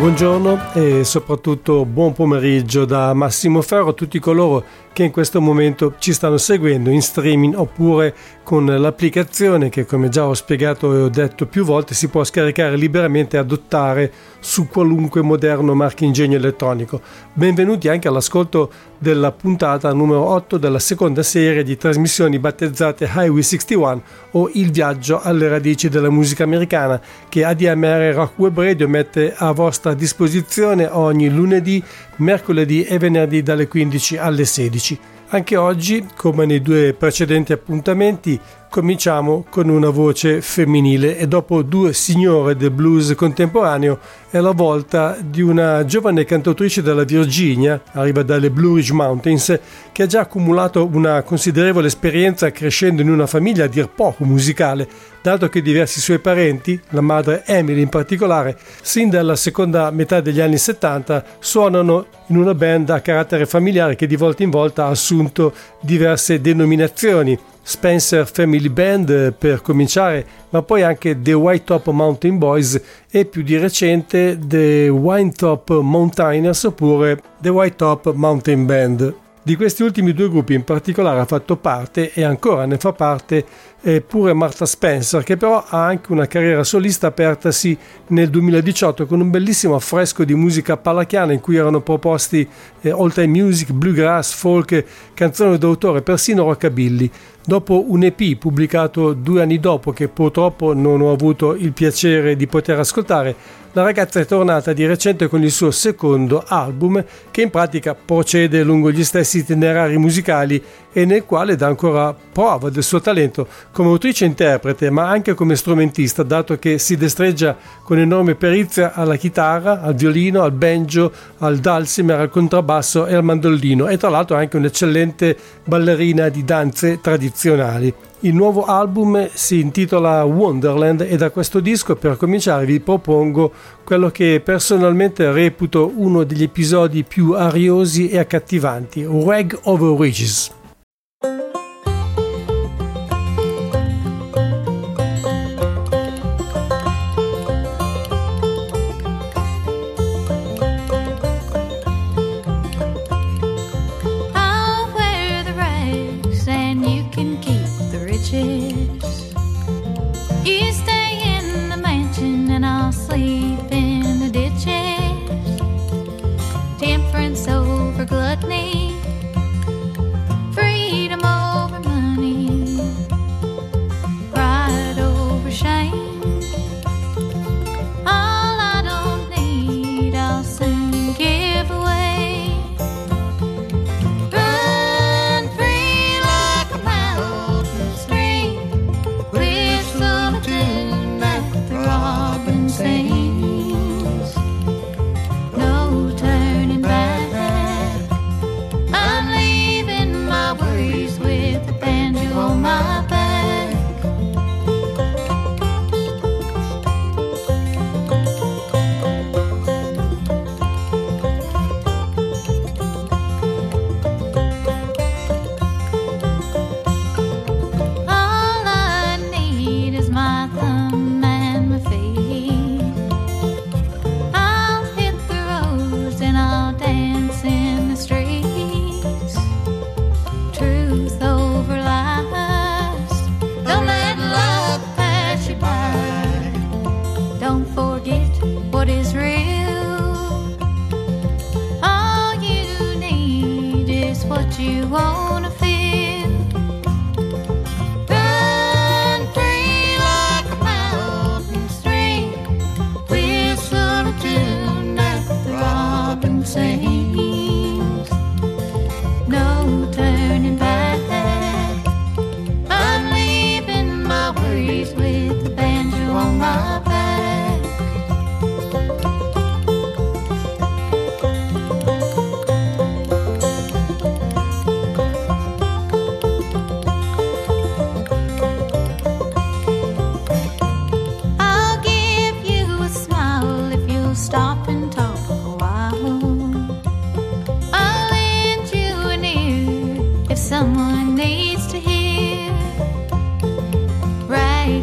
Buongiorno e soprattutto buon pomeriggio da Massimo Ferro a tutti coloro che in questo momento ci stanno seguendo in streaming oppure con l'applicazione che come già ho spiegato e ho detto più volte si può scaricare liberamente e adottare su qualunque moderno marchingegno elettronico. Benvenuti anche all'ascolto della puntata numero 8 della seconda serie di trasmissioni battezzate Highway 61 o Il viaggio alle radici della musica americana che ADMR Rock Web Radio mette a vostra disposizione ogni lunedì mercoledì e venerdì dalle 15 alle 16. Anche oggi, come nei due precedenti appuntamenti, cominciamo con una voce femminile e dopo due signore del blues contemporaneo è la volta di una giovane cantautrice della Virginia, arriva dalle Blue Ridge Mountains, che ha già accumulato una considerevole esperienza crescendo in una famiglia a dir poco musicale, dato che diversi suoi parenti, la madre Emily in particolare, sin dalla seconda metà degli anni 70 suonano in una band a carattere familiare che di volta in volta ha assunto diverse denominazioni. Spencer Family Band per cominciare, ma poi anche The White Top Mountain Boys e più di recente The Wine Top Mountaineers oppure The White Top Mountain Band. Di questi ultimi due gruppi in particolare ha fatto parte e ancora ne fa parte eh, pure Martha Spencer che però ha anche una carriera solista apertasi nel 2018 con un bellissimo affresco di musica palachiana in cui erano proposti eh, old time music, bluegrass, folk, canzoni d'autore, persino rockabilly. Dopo un EP pubblicato due anni dopo che purtroppo non ho avuto il piacere di poter ascoltare, la ragazza è tornata di recente con il suo secondo album che in pratica procede lungo gli stessi itinerari musicali e nel quale dà ancora prova del suo talento come autrice e interprete ma anche come strumentista dato che si destreggia con enorme perizia alla chitarra, al violino, al banjo, al dulcimer, al contrabbasso e al mandolino e tra l'altro anche un'eccellente ballerina di danze tradizionali. Il nuovo album si intitola Wonderland e da questo disco per cominciare vi propongo quello che personalmente reputo uno degli episodi più ariosi e accattivanti, Rag Over Ridges.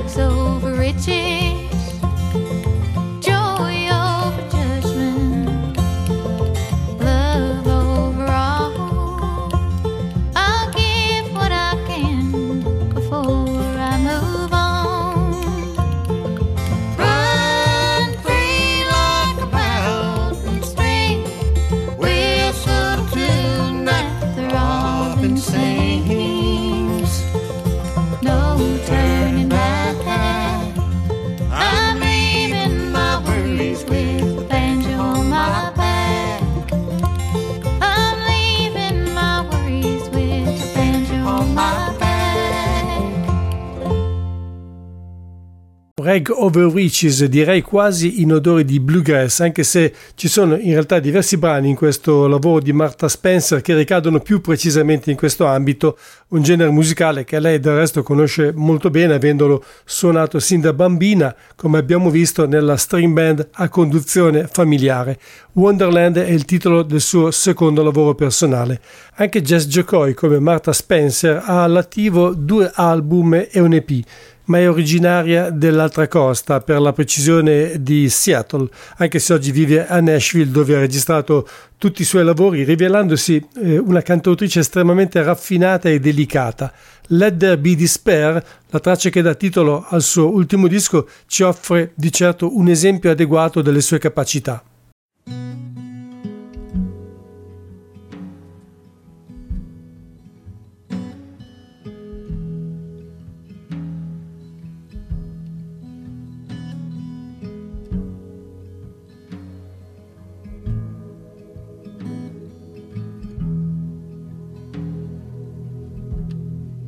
legs over. Reg Overreaches, direi quasi in odore di bluegrass, anche se ci sono in realtà diversi brani in questo lavoro di Martha Spencer che ricadono più precisamente in questo ambito, un genere musicale che lei del resto conosce molto bene, avendolo suonato sin da bambina, come abbiamo visto nella string band a conduzione familiare. Wonderland è il titolo del suo secondo lavoro personale. Anche Jazz Jocoy, come Martha Spencer, ha all'attivo due album e un EP ma è originaria dell'altra costa, per la precisione di Seattle, anche se oggi vive a Nashville dove ha registrato tutti i suoi lavori, rivelandosi eh, una cantautrice estremamente raffinata e delicata. Let There Be Despair, la traccia che dà titolo al suo ultimo disco, ci offre di certo un esempio adeguato delle sue capacità.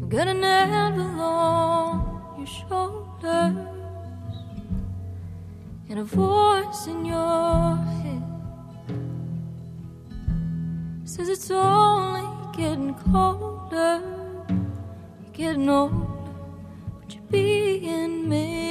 Got an anvil on your shoulders and a voice in your head says it's only getting colder, you're getting older, but you're being misled.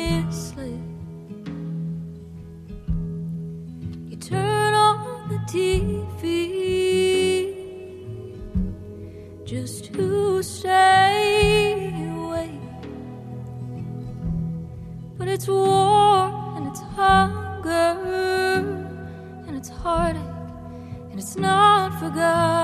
ago.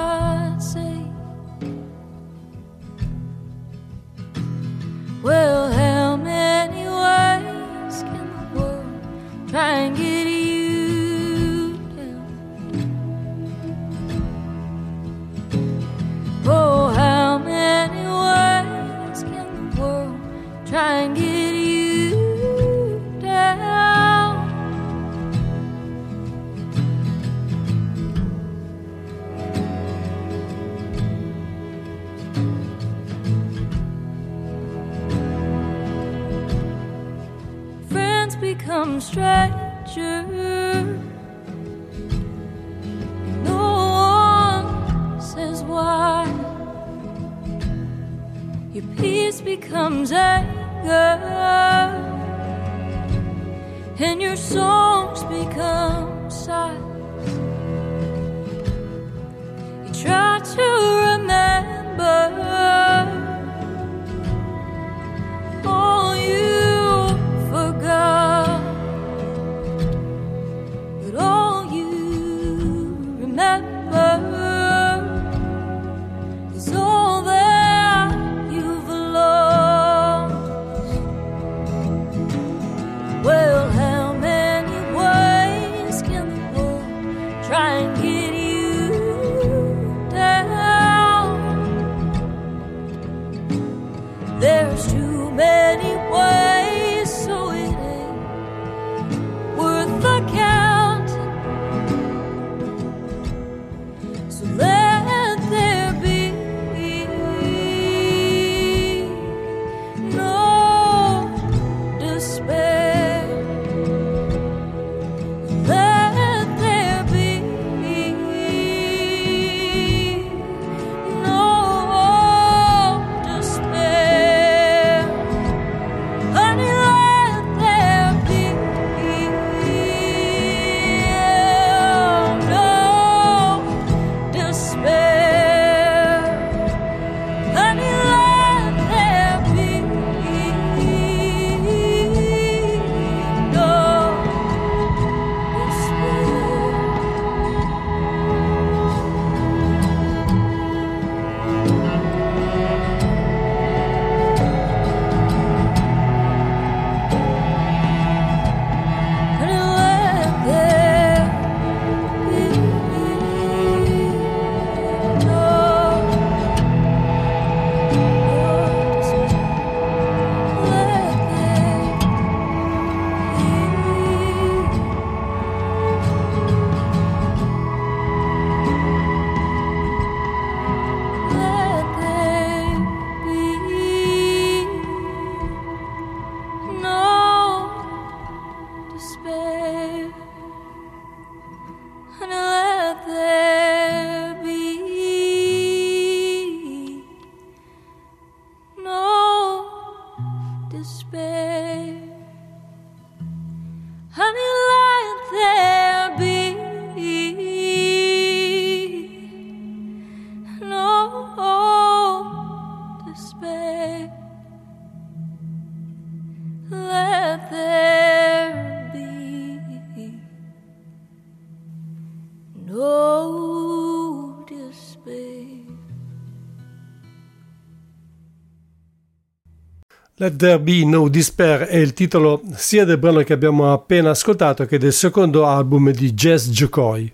Let There Be No Despair è il titolo sia del brano che abbiamo appena ascoltato che del secondo album di Jazz Jokoi.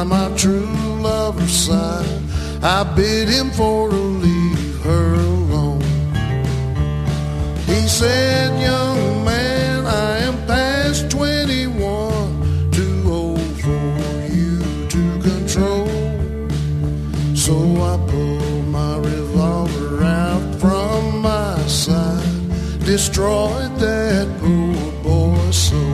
by my true lover's side. I bid him for to leave her alone. He said, young man, I am past 21, too old for you to control. So I pulled my revolver out from my side, destroyed that poor boy's soul.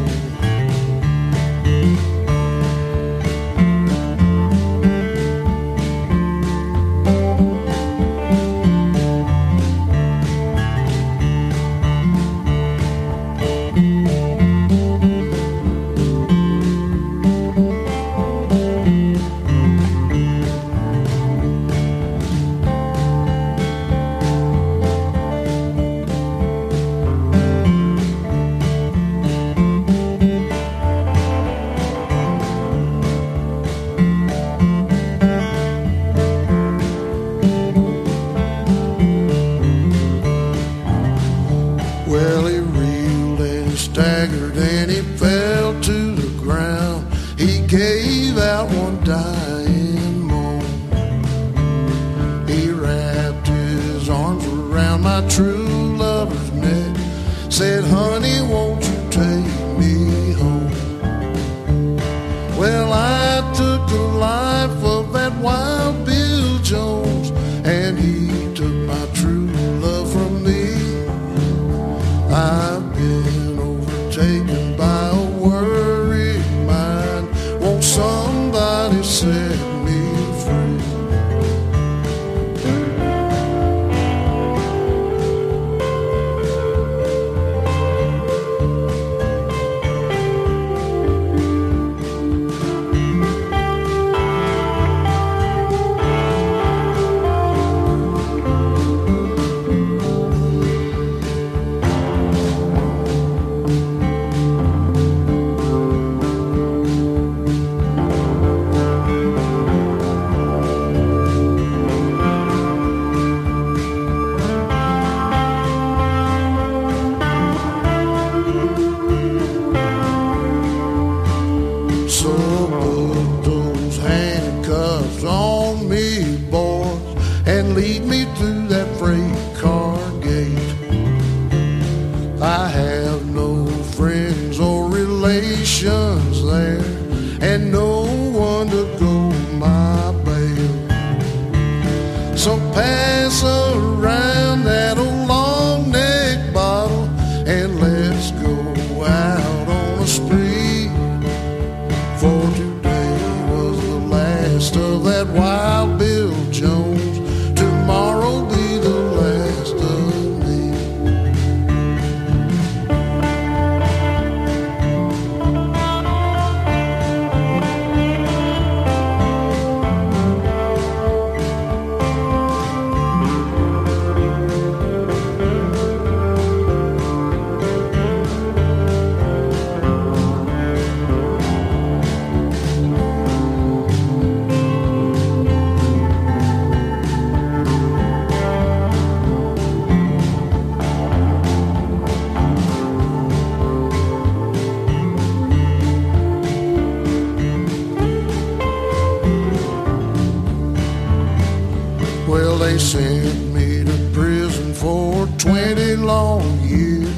They sent me to prison for 20 long years.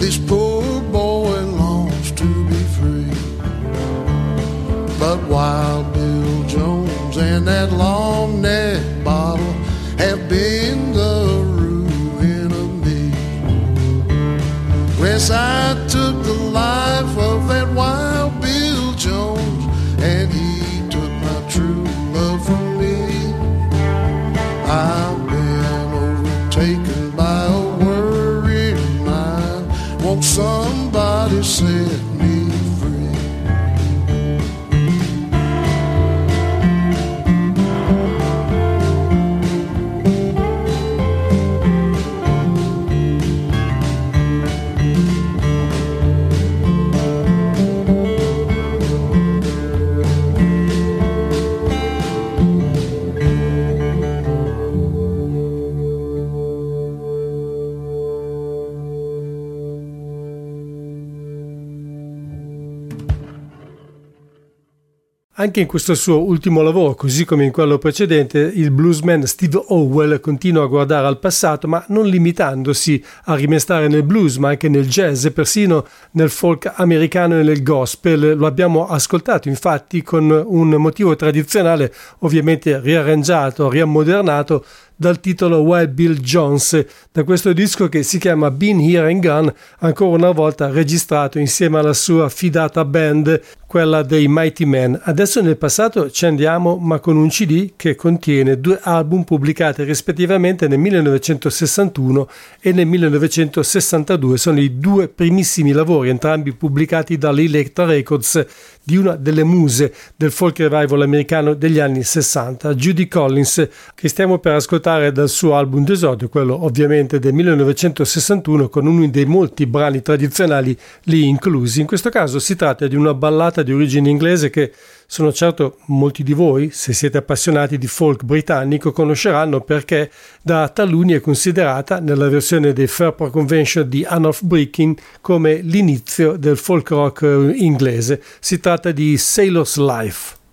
This poor boy longs to be free. But Wild Bill Jones and that long neck bottle have been the ruin of me. Yes, I Anche in questo suo ultimo lavoro, così come in quello precedente, il bluesman Steve Howell continua a guardare al passato, ma non limitandosi a rimestare nel blues, ma anche nel jazz e persino nel folk americano e nel gospel. Lo abbiamo ascoltato infatti con un motivo tradizionale, ovviamente riarrangiato, riammodernato dal titolo Wild Bill Jones, da questo disco che si chiama Been Here and Gone, ancora una volta registrato insieme alla sua fidata band, quella dei Mighty Men. Adesso nel passato ci andiamo, ma con un CD che contiene due album pubblicati rispettivamente nel 1961 e nel 1962. Sono i due primissimi lavori, entrambi pubblicati dall'Electra Records di una delle muse del folk revival americano degli anni 60, Judy Collins, che stiamo per ascoltare dal suo album d'esordio, quello ovviamente del 1961, con uno dei molti brani tradizionali lì inclusi. In questo caso si tratta di una ballata di origine inglese che sono certo molti di voi, se siete appassionati di folk britannico, conosceranno perché da taluni è considerata, nella versione dei Fairport Convention di Anne Brickin, come l'inizio del folk rock inglese. Si tratta di Sailor's Life.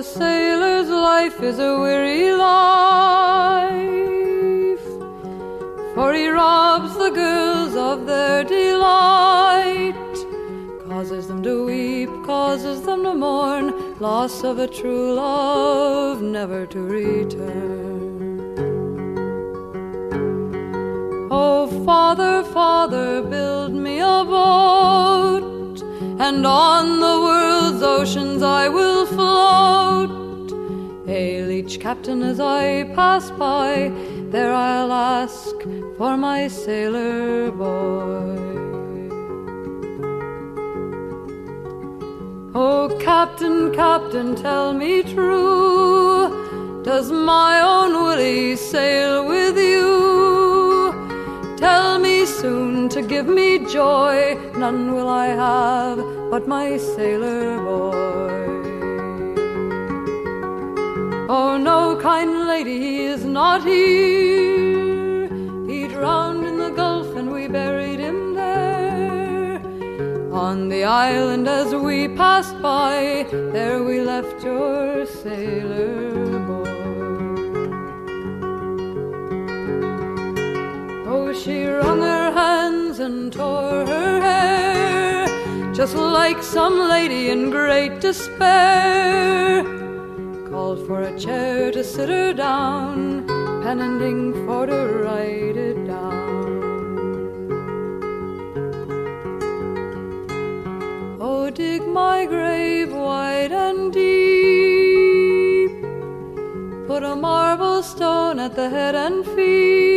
A sailor's life is a weary life, for he robs the girls of their delight, causes them to weep, causes them to mourn, loss of a true love never to return. Oh, Father, Father, build me a boat, and on the world's oceans I will float. Hail each captain as I pass by, there I'll ask for my sailor boy. Oh, Captain, Captain, tell me true, does my own Willie sail with you? Tell me soon to give me joy, none will I have but my sailor boy. Oh, no, kind lady, he is not here. He drowned in the Gulf and we buried him there. On the island as we passed by, there we left your sailor boy. She wrung her hands and tore her hair, just like some lady in great despair. Called for a chair to sit her down, pen and ink for to write it down. Oh, dig my grave wide and deep. Put a marble stone at the head and feet.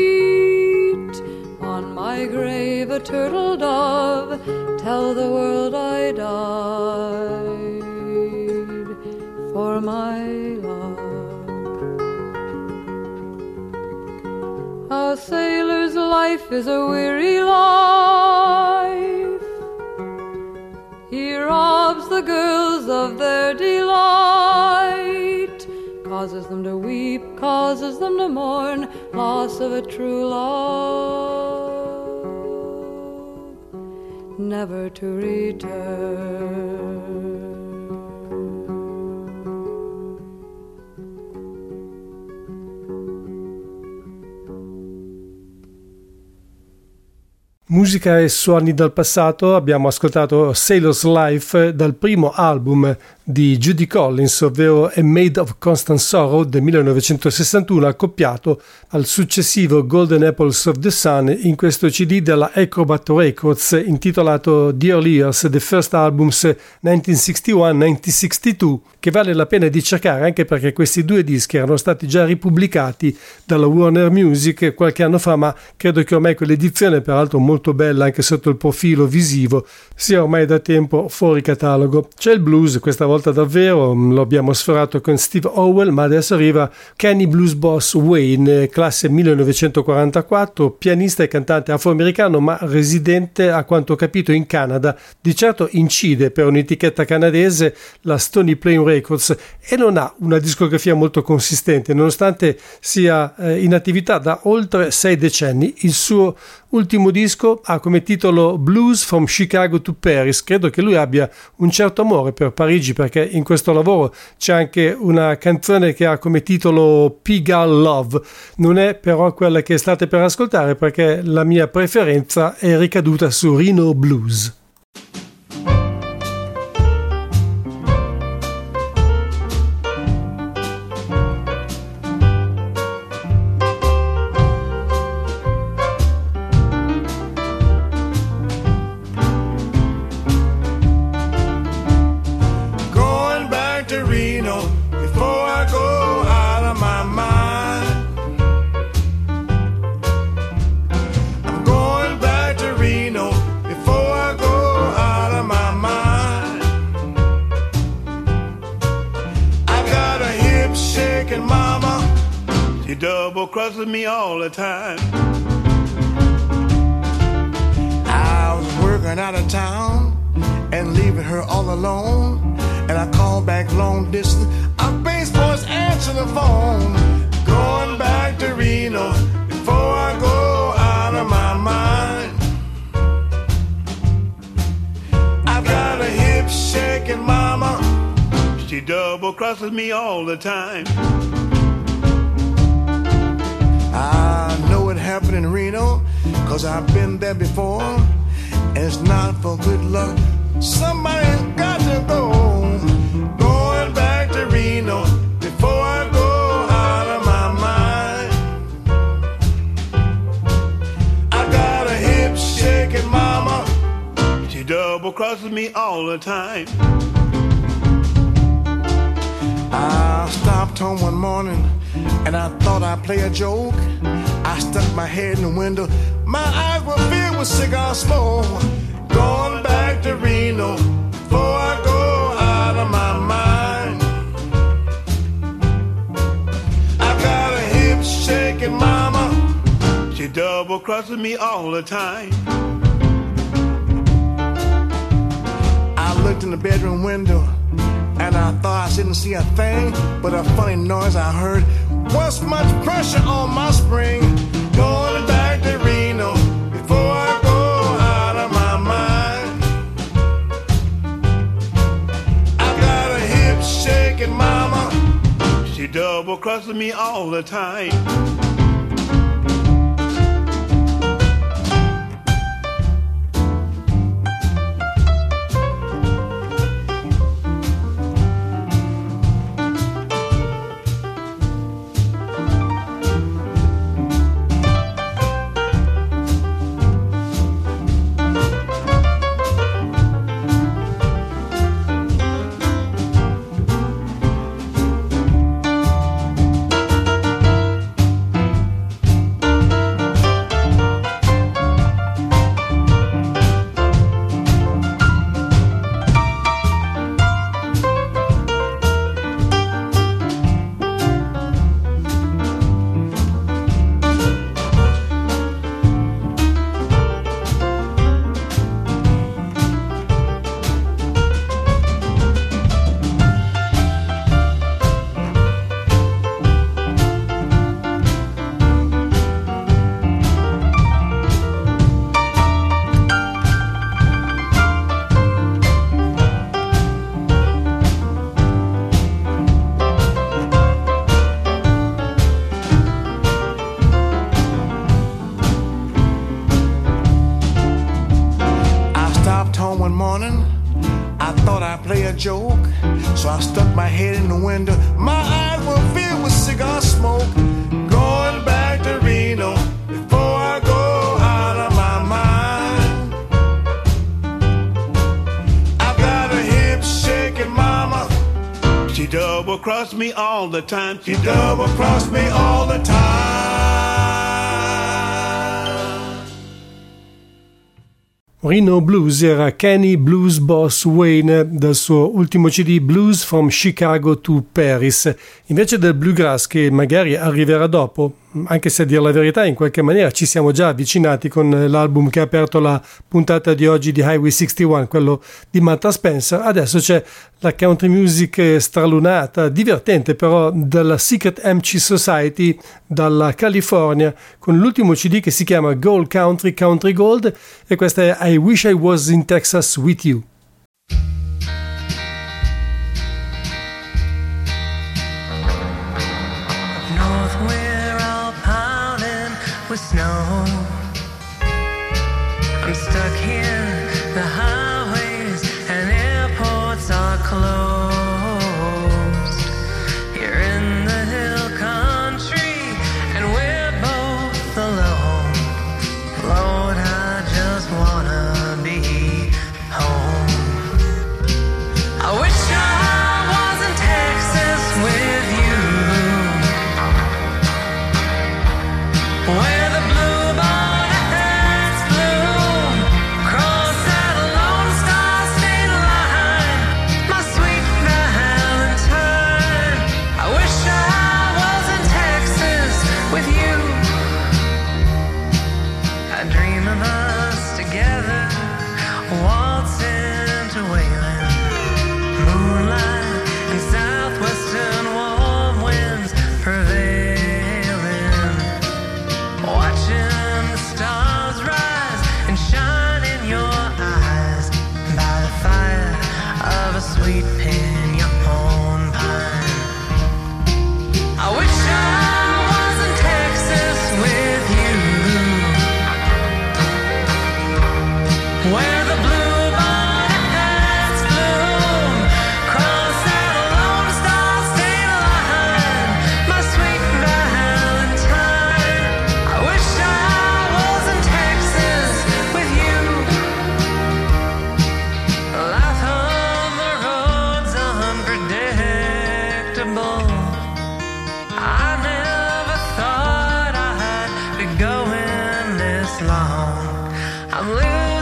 Grave, a turtle dove. Tell the world I died for my love. A sailor's life is a weary life he robs the girls of their delight, causes them to weep, causes them to mourn, loss of a true love, never to return. Musica e suoni dal passato, abbiamo ascoltato Sailor's Life dal primo album di Judy Collins, ovvero A Made of Constant Sorrow del 1961, accoppiato al successivo Golden Apples of the Sun in questo CD della Acrobat Records intitolato The Early Years, The First Albums 1961-1962, che vale la pena di cercare anche perché questi due dischi erano stati già ripubblicati dalla Warner Music qualche anno fa, ma credo che ormai quell'edizione, peraltro molto bella anche sotto il profilo visivo, sia ormai da tempo fuori catalogo. C'è il blues, questa volta davvero, lo abbiamo sforato con Steve Howell, ma adesso arriva Kenny Blues Boss Wayne, classe 1944, pianista e cantante afroamericano, ma residente a quanto ho capito in Canada. Di certo incide per un'etichetta canadese, la Stony Plain Records, e non ha una discografia molto consistente, nonostante sia eh, in attività da oltre sei decenni. Il suo ultimo disco ha come titolo Blues from Chicago to Paris. Credo che lui abbia un certo amore per Parigi perché in questo lavoro c'è anche una canzone che ha come titolo Pigal Love. Non è però quella che state per ascoltare perché la mia preferenza è ricaduta su Reno Blues. Crosses me all the time. I was working out of town and leaving her all alone. And I called back long distance. Our bass boys answer the phone. Going back to Reno before I go out of my mind. I've got a hip shaking mama. She double crosses me all the time. I know it happened in Reno, cause I've been there before. And it's not for good luck. Somebody's got to go. Going back to Reno before I go out of my mind. I got a hip shaking mama. She double crosses me all the time. I stopped home one morning and I thought I'd play a joke. I stuck my head in the window, my eyes were filled with cigar smoke. Going back to Reno before I go out of my mind. I got a hip shaking mama. She double crosses me all the time. I looked in the bedroom window and I thought I didn't see a thing but a funny noise I heard was much pressure on my spring. Going back to Reno before I go out of my mind. I got a hip shaking mama. She double crosses me all the time. time. She double crossed me all the time. Reno Blues era Kenny Blues Boss Wayne dal suo ultimo CD Blues from Chicago to Paris, invece del bluegrass che magari arriverà dopo, anche se a dire la verità in qualche maniera ci siamo già avvicinati con eh, l'album che ha aperto la puntata di oggi di Highway 61, quello di Martha Spencer. Adesso c'è la country music eh, stralunata, divertente però, della Secret MC Society dalla California con l'ultimo CD che si chiama Gold Country Country Gold e questa è I Wish I Was in Texas With You. long. I live.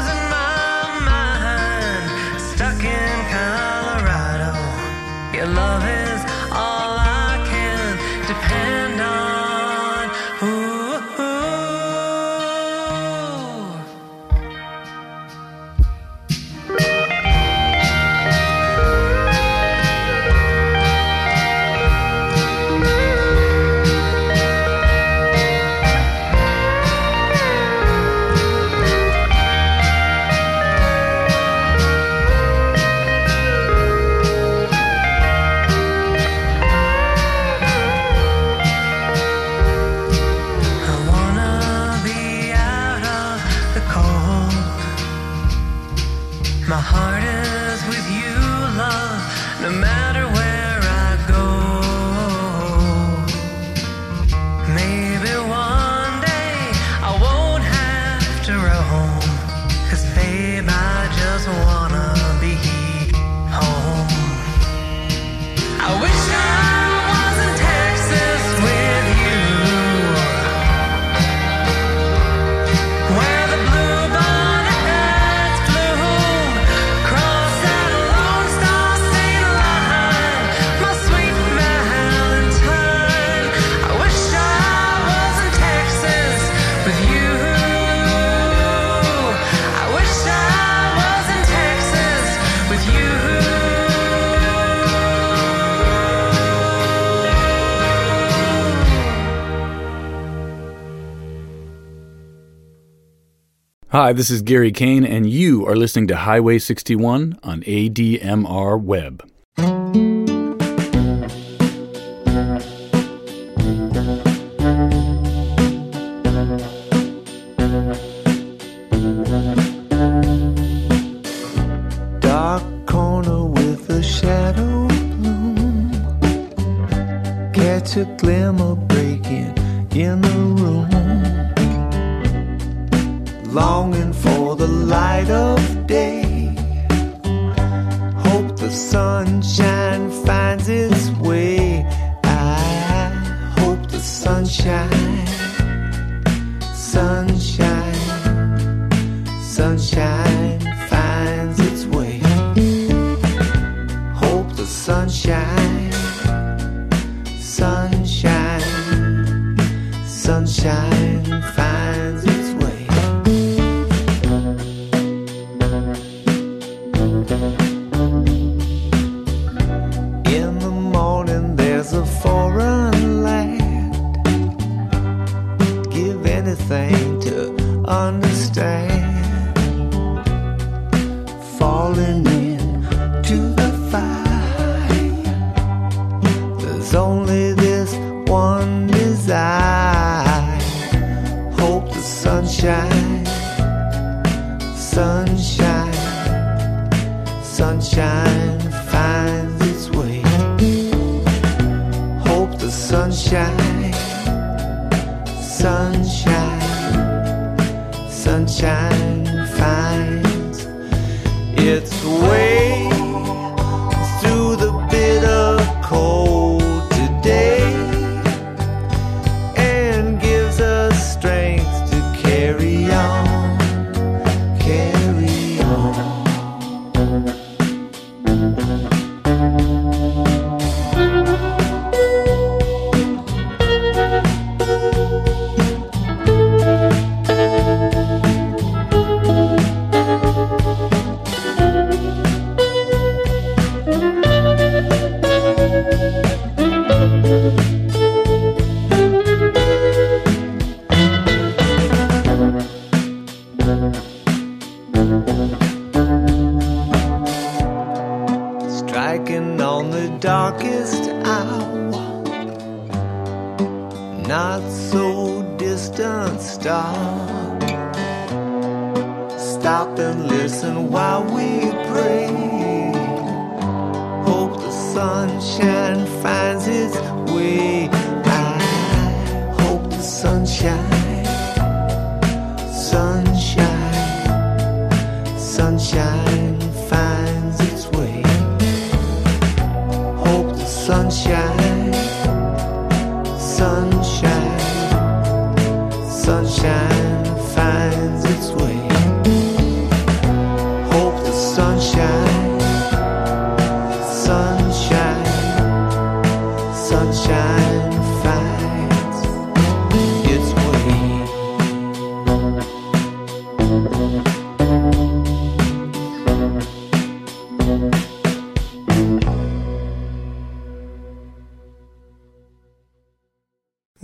Hi, this is Gary Kane, and you are listening to Highway 61 on ADMR Web.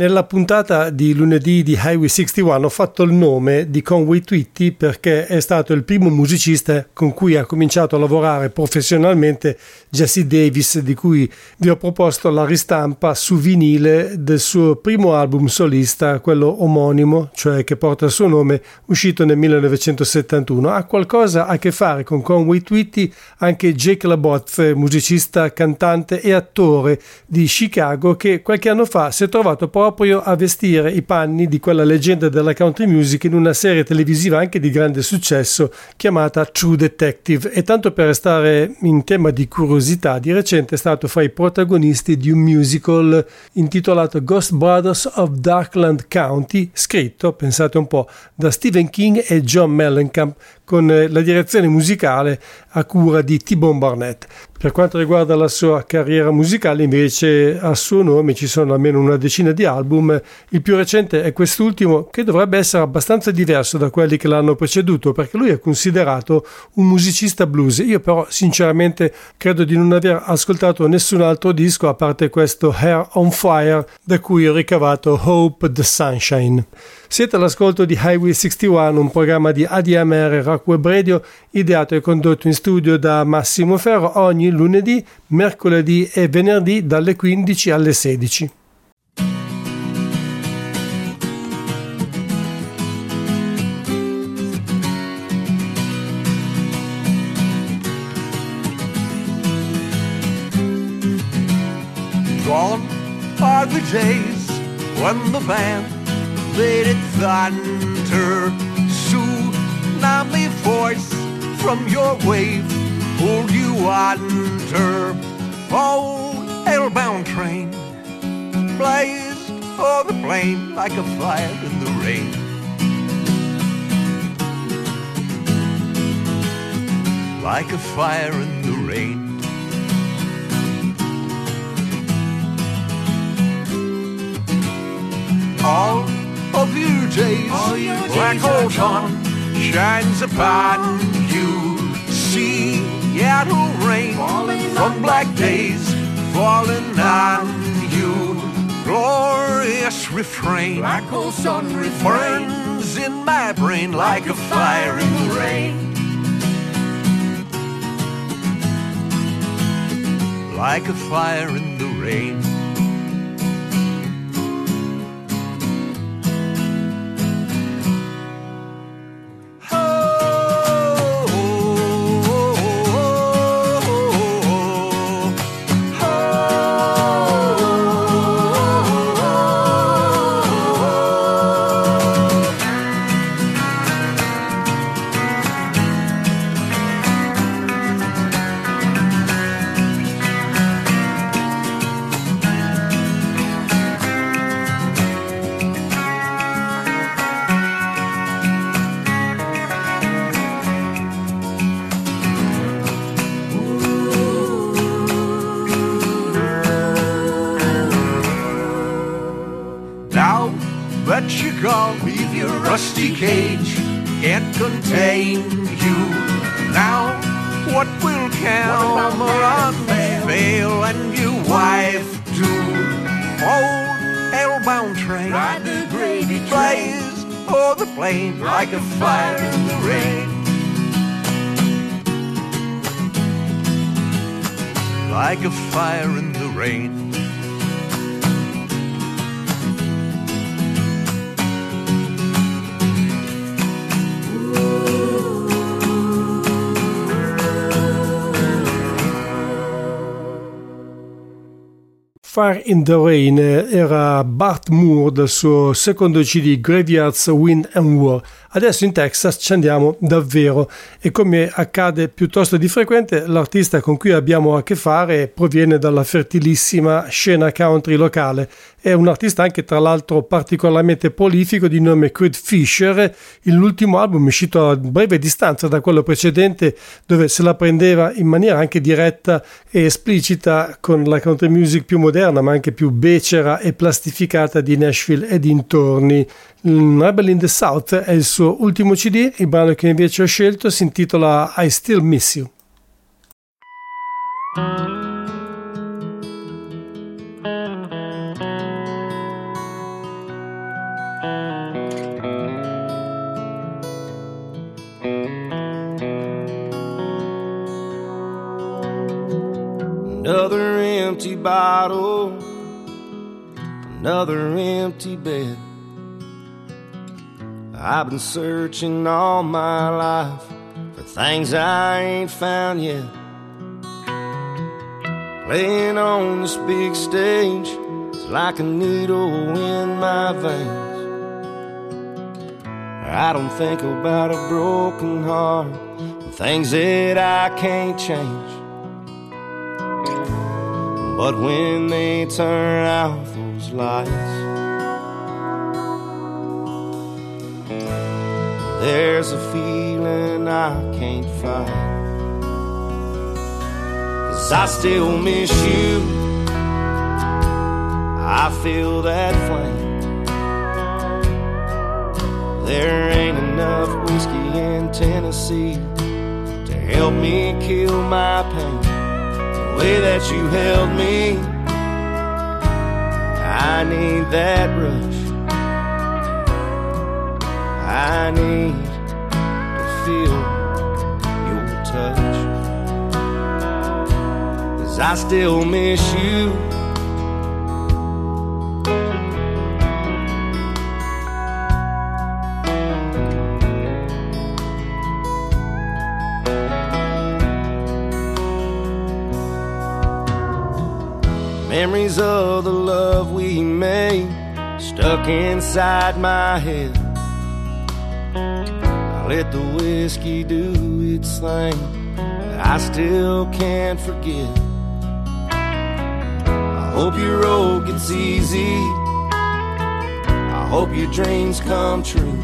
Nella puntata di lunedì di Highway 61 ho fatto il nome di Conway Twitty perché è stato il primo musicista con cui ha cominciato a lavorare professionalmente Jesse Davis, di cui vi ho proposto la ristampa su vinile del suo primo album solista, quello omonimo, cioè che porta il suo nome, uscito nel 1971. Ha qualcosa a che fare con Conway Twitty anche Jake LaBotte, musicista, cantante e attore di Chicago, che qualche anno fa si è trovato proprio a vestire i panni di quella leggenda della country music in una serie televisiva anche di grande successo chiamata True Detective. E tanto per restare in tema di curiosità, di recente è stato fra i protagonisti di un musical intitolato Ghost Brothers of Darkland County, scritto, pensate un po', da Stephen King e John Mellencamp, con la direzione musicale a cura di T-Bone Barnett. Per quanto riguarda la sua carriera musicale, invece, a suo nome ci sono almeno una decina di album. Il più recente è quest'ultimo, che dovrebbe essere abbastanza diverso da quelli che l'hanno preceduto, perché lui è considerato un musicista blues. Io, però, sinceramente, credo di non aver ascoltato nessun altro disco a parte questo Hair on Fire, da cui ho ricavato Hope the Sunshine. Siete all'ascolto di Highway 61, un programma di ADMR Rock Web Radio ideato e condotto in studio da Massimo Ferro ogni lunedì, mercoledì e venerdì dalle 15 alle 16. Gone are the days when the band played it thunder. Tsunami force from your wave pulled you under. Old hellbound train blazed o'er the plain like a fire in the rain. Like a fire in the rain. all of your days, All your days are old shines upon you. See Seattle rain Falling from black days falling on you. Glorious refrain Black old sun refrain burns in my brain like a fire in the rain. Like a fire in the rain. The rain. Fire in the Rain era Bart Moore del suo secondo CD Graveyards Wind and War. Adesso in Texas ci andiamo davvero e come accade piuttosto di frequente l'artista con cui abbiamo a che fare proviene dalla fertilissima scena country locale. È un artista anche tra l'altro particolarmente prolifico di nome Creed Fisher. L'ultimo album è uscito a breve distanza da quello precedente dove se la prendeva in maniera anche diretta e esplicita con la country music più moderna ma anche più becera e plastificata di Nashville e dintorni. Rebel in the South è il suo ultimo CD, il brano che invece ho scelto si intitola I Still Miss You. Another empty bottle, another empty bed. I've been searching all my life for things I ain't found yet. Playing on this big stage is like a needle in my veins. I don't think about a broken heart and things that I can't change. But when they turn out those lights, there's a feeling I can't fight. Cause I still miss you. I feel that flame. There ain't enough whiskey in Tennessee to help me kill my pain. The way that you held me, I need that rush. I need to feel your touch. Cause I still miss you. Memories of the love we made stuck inside my head. Let the whiskey do its thing, I still can't forget. I hope your road gets easy. I hope your dreams come true.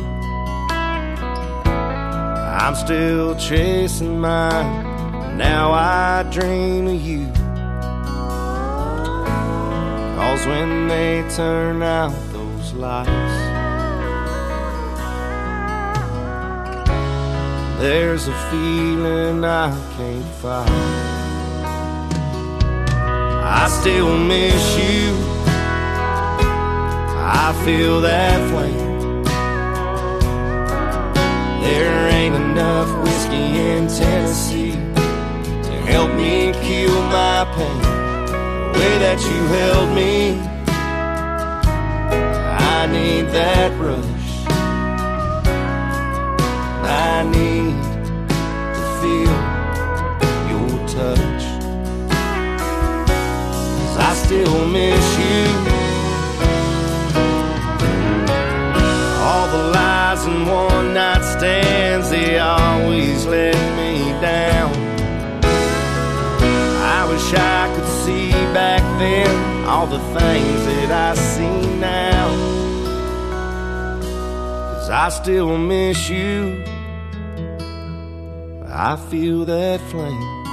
I'm still chasing mine. Now I dream of you. Cause when they turn out those lights, there's a feeling I can't fight. I still miss you. I feel that flame. There ain't enough whiskey in Tennessee to help me kill my pain The way that you held me. I need that rush. I need to feel your touch. Cause I still miss you. All the lies and one night stands, they always let me down. I wish I could see back then all the things that I see now. Cause I still miss you. I feel that flame.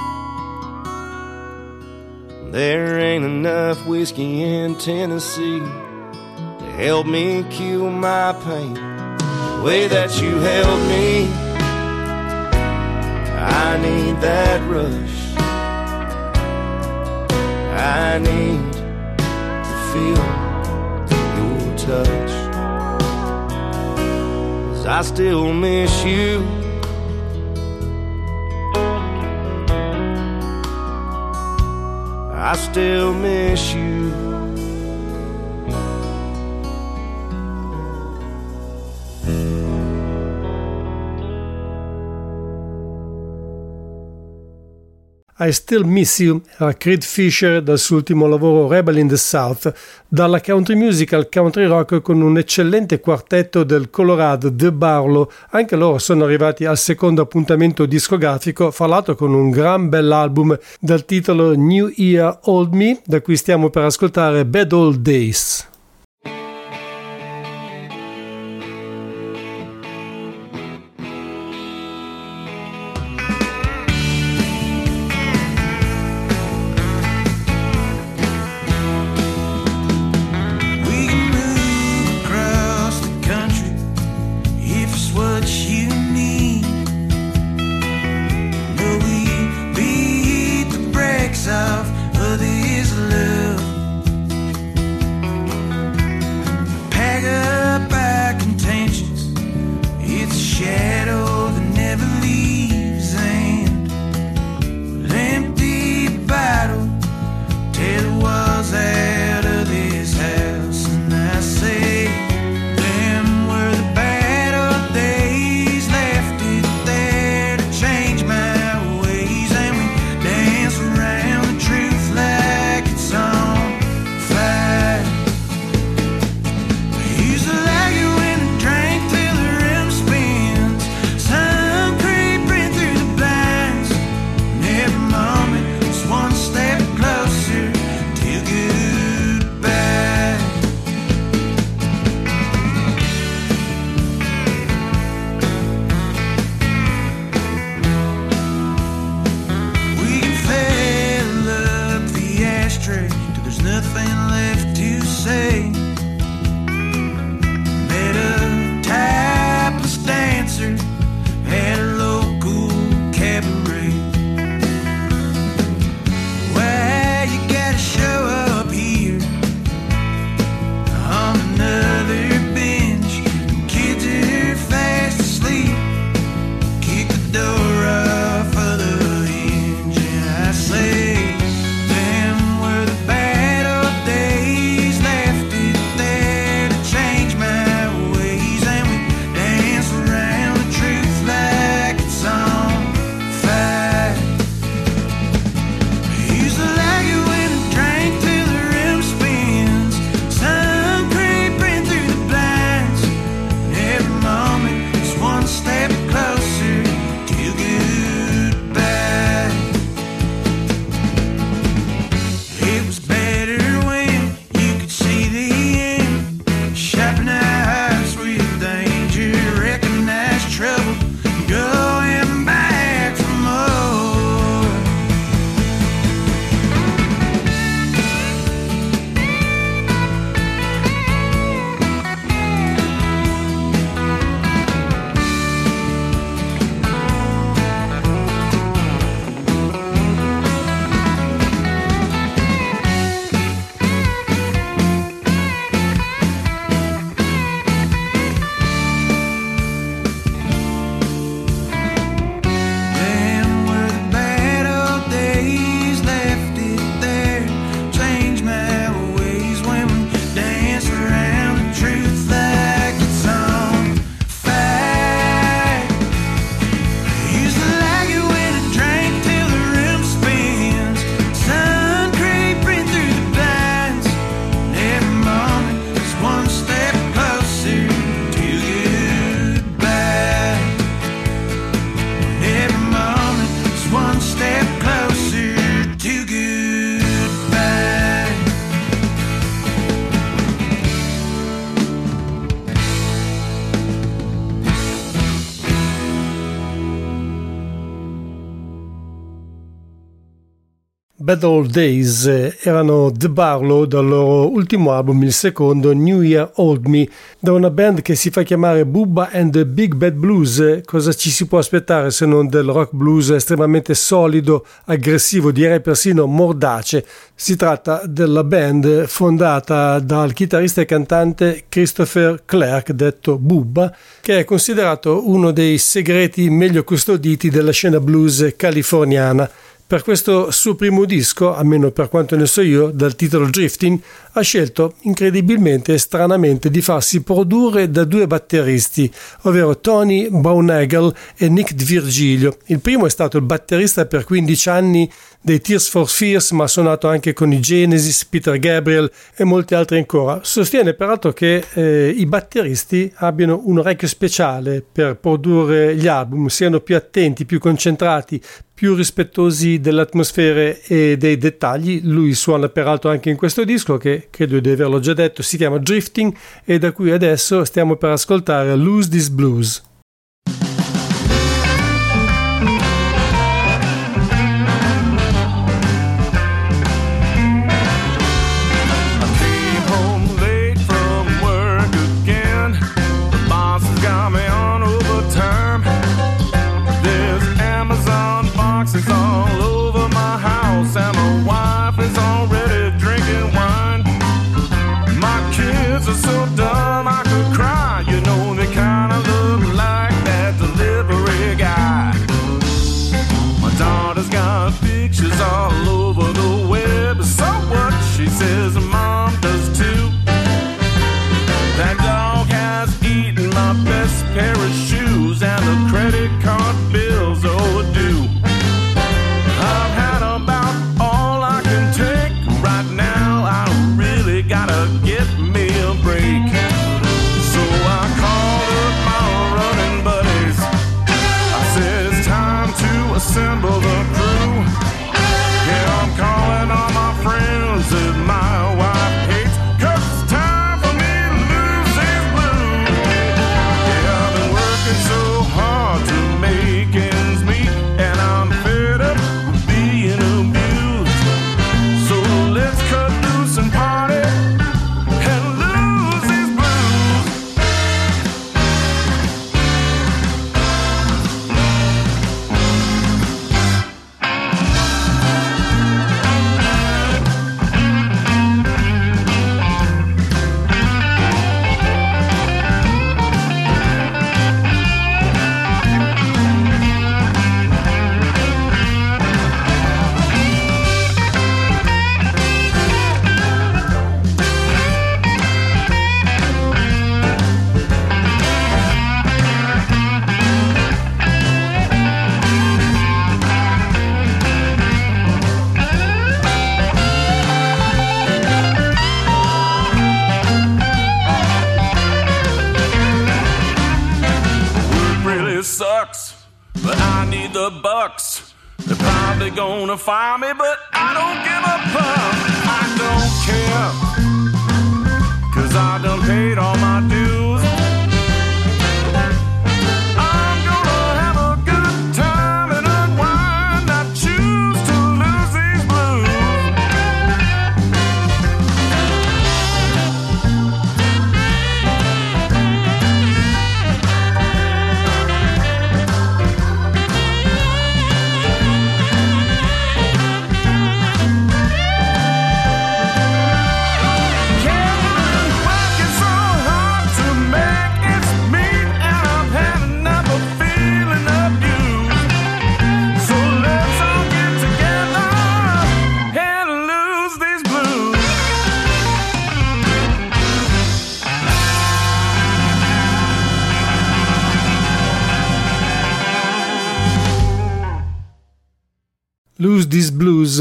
There ain't enough whiskey in Tennessee to help me kill my pain. The way that you held me, I need that rush. I need to feel your touch. Cause I still miss you. I still miss you. I Still Miss You a Creed Fisher dal suo ultimo lavoro Rebel in the South, dalla country music al country rock con un eccellente quartetto del Colorado, The Barlow. Anche loro sono arrivati al secondo appuntamento discografico, fra con un gran bell'album dal titolo New Year Old Me, da cui stiamo per ascoltare Bad Old Days. Bad Old Days erano The Barlow dal loro ultimo album, il secondo New Year Old Me, da una band che si fa chiamare Bubba and the Big Bad Blues. Cosa ci si può aspettare se non del rock blues estremamente solido, aggressivo, direi persino mordace? Si tratta della band fondata dal chitarrista e cantante Christopher Clark, detto Bubba, che è considerato uno dei segreti meglio custoditi della scena blues californiana. Per questo suo primo disco, almeno per quanto ne so io, dal titolo Drifting, ha scelto incredibilmente e stranamente di farsi produrre da due batteristi, ovvero Tony Baunagel e Nick Virgilio. Il primo è stato il batterista per 15 anni dei Tears for Fears, ma ha suonato anche con i Genesis, Peter Gabriel e molti altri ancora. Sostiene peraltro che eh, i batteristi abbiano un orecchio speciale per produrre gli album, siano più attenti, più concentrati, più rispettosi delle atmosfere e dei dettagli. Lui suona peraltro anche in questo disco che credo di averlo già detto, si chiama Drifting e da cui adesso stiamo per ascoltare Lose This Blues.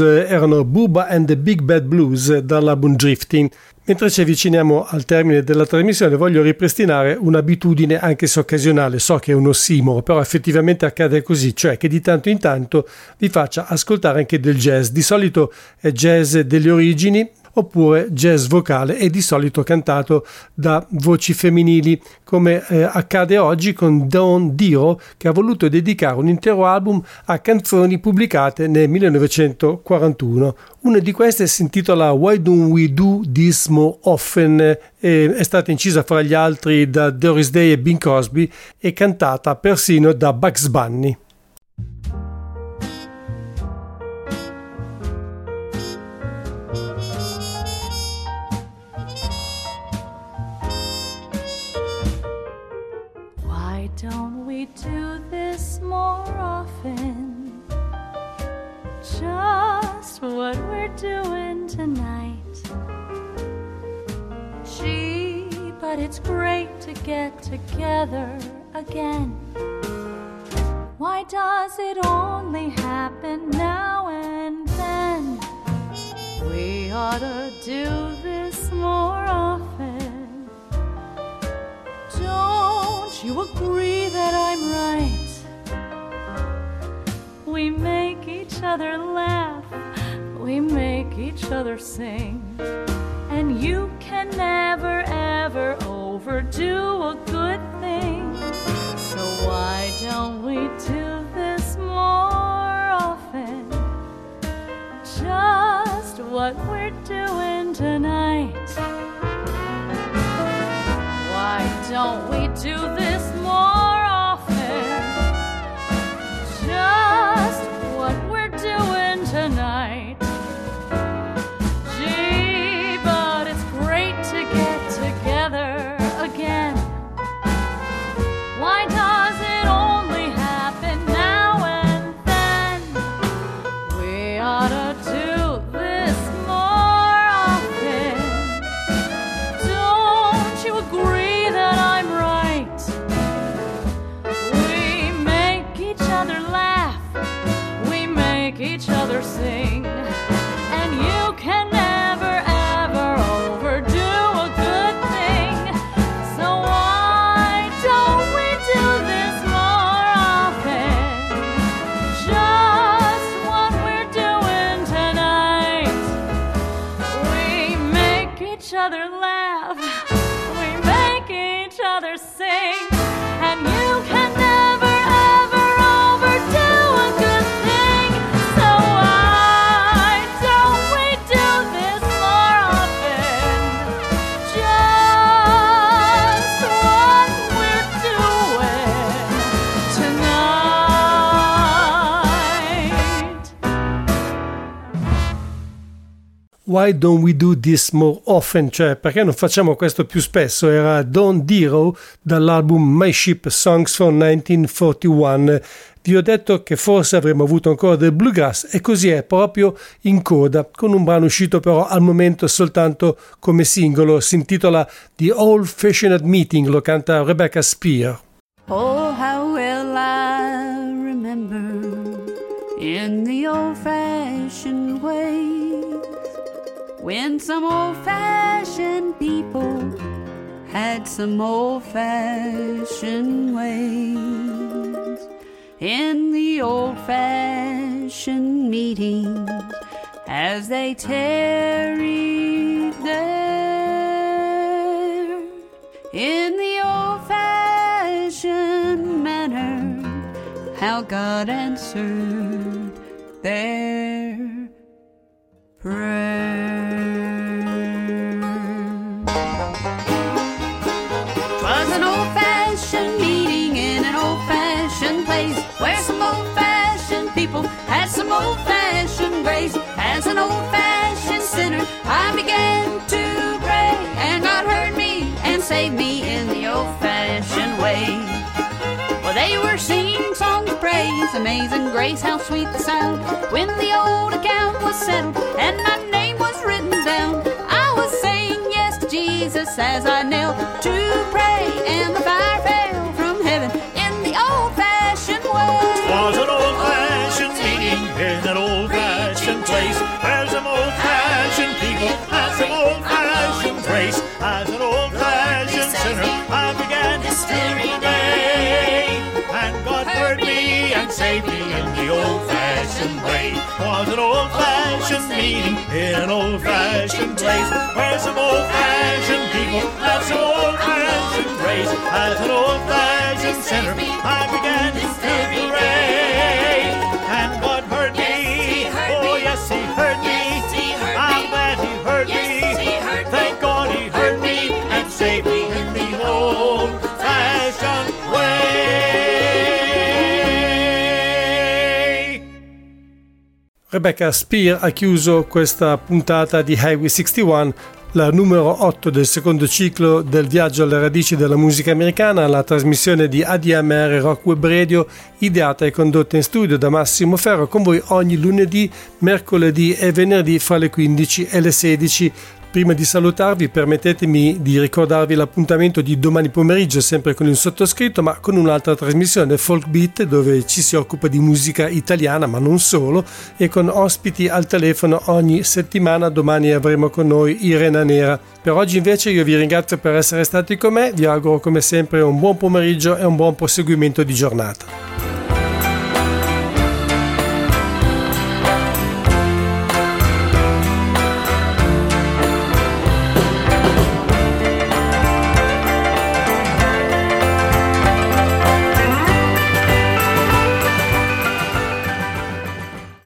Eh, erano Booba and the Big Bad Blues dall'album Drifting. Mentre ci avviciniamo al termine della trasmissione voglio ripristinare un'abitudine anche se occasionale, so che è un ossimoro, però effettivamente accade così, cioè che di tanto in tanto vi faccia ascoltare anche del jazz. Di solito è jazz delle origini, oppure jazz vocale e di solito cantato da voci femminili come eh, accade oggi con Dawn Dio che ha voluto dedicare un intero album a canzoni pubblicate nel 1941 una di queste si intitola Why Don't We Do This More Often? E è stata incisa fra gli altri da Doris Day e Bing Crosby e cantata persino da Bugs Bunny What we're doing tonight. Gee, but it's great to get together again. Why does it only happen now and then? We ought to do this more often. Don't you agree that I'm right? We make each other laugh, we make each other sing. And you can never ever overdo a good thing. So why don't we do this more often? Just what we're doing tonight. Why don't we do this Why don't we do this more often? Cioè, perché non facciamo questo più spesso? Era Don Diro dall'album My Ship Songs for 1941. Vi ho detto che forse avremmo avuto ancora del bluegrass e così è proprio in coda, con un brano uscito però al momento soltanto come singolo. Si intitola The Old Fashioned Meeting, lo canta Rebecca Spear. Oh, how well I remember in the old fashioned ways when some old fashioned people had some old fashioned ways. in the old fashioned meetings as they tarried there in the old fashioned manner how God answered their prayer. Where some old fashioned people had some old fashioned grace. As an old fashioned sinner, I began to pray, and God heard me and saved me in the old fashioned way. Well, they were singing songs of praise, amazing grace, how sweet the sound. When the old account was settled and my name was written down, I was saying yes to Jesus as I knelt and in the old-fashioned way. Was an old-fashioned meeting in an old-fashioned place where some old-fashioned people had some old-fashioned grace had an old-fashioned center, I began to pray. Rebecca Spear ha chiuso questa puntata di Highway 61, la numero 8 del secondo ciclo del viaggio alle radici della musica americana, la trasmissione di ADMR Rock Web Radio, ideata e condotta in studio da Massimo Ferro, con voi ogni lunedì, mercoledì e venerdì fra le 15 e le 16. Prima di salutarvi permettetemi di ricordarvi l'appuntamento di domani pomeriggio sempre con il sottoscritto ma con un'altra trasmissione Folk Beat dove ci si occupa di musica italiana ma non solo e con ospiti al telefono ogni settimana domani avremo con noi Irena Nera. Per oggi invece io vi ringrazio per essere stati con me, vi auguro come sempre un buon pomeriggio e un buon proseguimento di giornata.